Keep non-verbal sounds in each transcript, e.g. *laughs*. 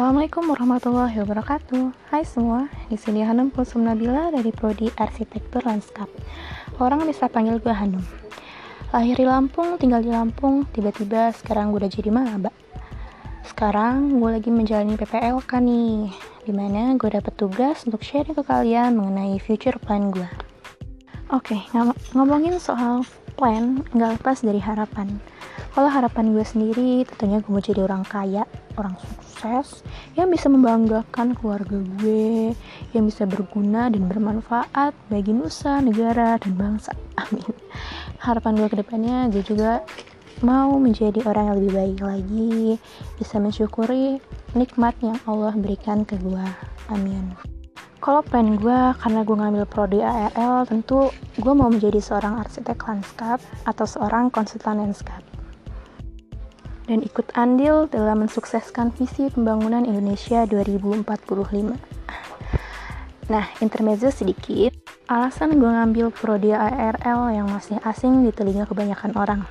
Assalamualaikum warahmatullahi wabarakatuh. Hai semua, di sini Hanum Kulsum Nabila dari Prodi Arsitektur Lanskap. Orang bisa panggil gue Hanum. Lahir di Lampung, tinggal di Lampung, tiba-tiba sekarang gue udah jadi maba. Sekarang gue lagi menjalani PPLK nih, di mana gue dapet tugas untuk sharing ke kalian mengenai future plan gue. Oke, ng ngomongin soal plan, nggak lepas dari harapan. Kalau harapan gue sendiri, tentunya gue mau jadi orang kaya, orang sukses yang bisa membanggakan keluarga gue, yang bisa berguna dan bermanfaat bagi nusa, negara, dan bangsa. *laughs* Amin. Harapan gue ke depannya, gue juga mau menjadi orang yang lebih baik lagi, bisa mensyukuri nikmat yang Allah berikan ke gue. Amin. Kalau plan gue, karena gue ngambil prodi ARL, tentu gue mau menjadi seorang arsitek lanskap atau seorang konsultan lanskap dan ikut andil dalam mensukseskan visi pembangunan Indonesia 2045. Nah, intermezzo sedikit, alasan gue ngambil prodi ARL yang masih asing di telinga kebanyakan orang.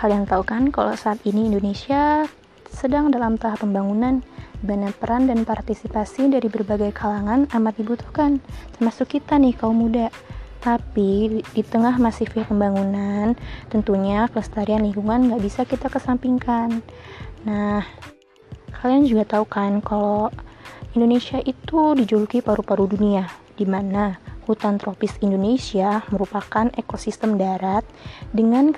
Kalian tahu kan kalau saat ini Indonesia sedang dalam tahap pembangunan mana peran dan partisipasi dari berbagai kalangan amat dibutuhkan, termasuk kita nih kaum muda tapi di tengah masifnya pembangunan, tentunya kelestarian lingkungan nggak bisa kita kesampingkan. Nah, kalian juga tahu kan kalau Indonesia itu dijuluki paru-paru dunia, di mana hutan tropis Indonesia merupakan ekosistem darat dengan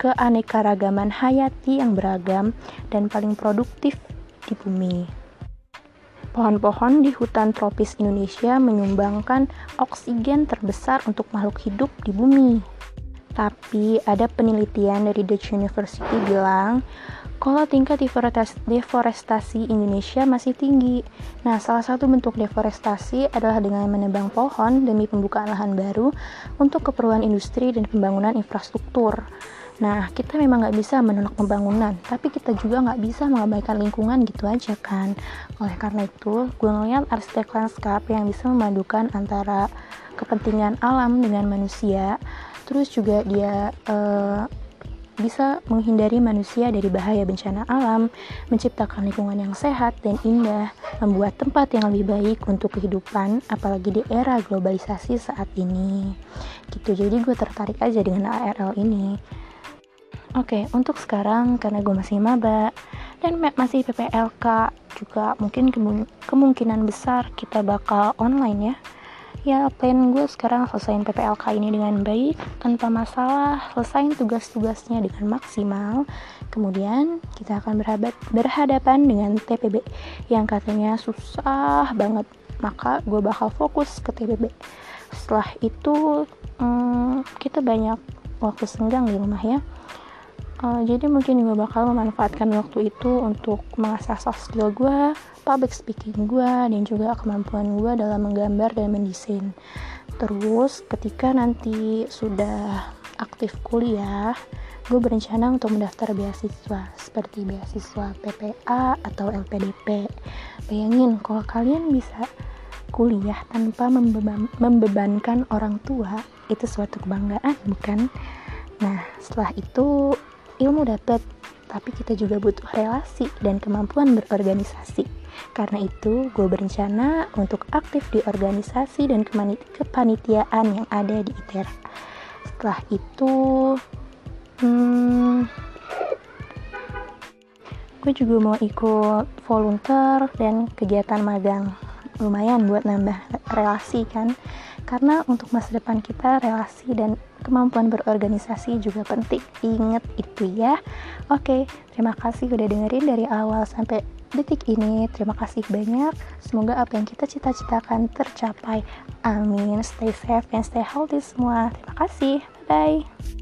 keanekaragaman hayati yang beragam dan paling produktif di bumi. Pohon-pohon di hutan tropis Indonesia menyumbangkan oksigen terbesar untuk makhluk hidup di bumi. Tapi ada penelitian dari Dutch University bilang kalau tingkat deforestasi Indonesia masih tinggi. Nah, salah satu bentuk deforestasi adalah dengan menebang pohon demi pembukaan lahan baru untuk keperluan industri dan pembangunan infrastruktur. Nah, kita memang nggak bisa menolak pembangunan, tapi kita juga nggak bisa mengabaikan lingkungan gitu aja kan. Oleh karena itu, gue ngeliat arsitek lanskap yang bisa memadukan antara kepentingan alam dengan manusia, terus juga dia uh, bisa menghindari manusia dari bahaya bencana alam, menciptakan lingkungan yang sehat dan indah, membuat tempat yang lebih baik untuk kehidupan, apalagi di era globalisasi saat ini. Gitu, jadi gue tertarik aja dengan ARL ini. Oke, okay, untuk sekarang karena gue masih maba dan masih PPLK juga mungkin kemungkinan besar kita bakal online ya. Ya, plan gue sekarang selesaiin PPLK ini dengan baik, tanpa masalah, selesaiin tugas-tugasnya dengan maksimal. Kemudian kita akan berhadapan dengan TPB yang katanya susah banget. Maka gue bakal fokus ke TPB. Setelah itu, hmm, kita banyak waktu senggang di rumah ya uh, jadi mungkin gue bakal memanfaatkan waktu itu untuk mengasah soft skill gue public speaking gue dan juga kemampuan gue dalam menggambar dan mendesain. Terus ketika nanti sudah aktif kuliah gue berencana untuk mendaftar beasiswa seperti beasiswa PPA atau LPDP bayangin kalau kalian bisa kuliah tanpa membeban, membebankan orang tua itu suatu kebanggaan bukan? Nah setelah itu ilmu dapat, tapi kita juga butuh relasi dan kemampuan berorganisasi. Karena itu, gue berencana untuk aktif di organisasi dan kepanitiaan yang ada di ITERA. Setelah itu, hmm, gue juga mau ikut volunteer dan kegiatan magang. Lumayan buat nambah relasi kan. Karena untuk masa depan kita relasi dan kemampuan berorganisasi juga penting. Ingat itu ya. Oke, terima kasih udah dengerin dari awal sampai detik ini. Terima kasih banyak. Semoga apa yang kita cita-citakan tercapai. Amin. Stay safe and stay healthy semua. Terima kasih. Bye.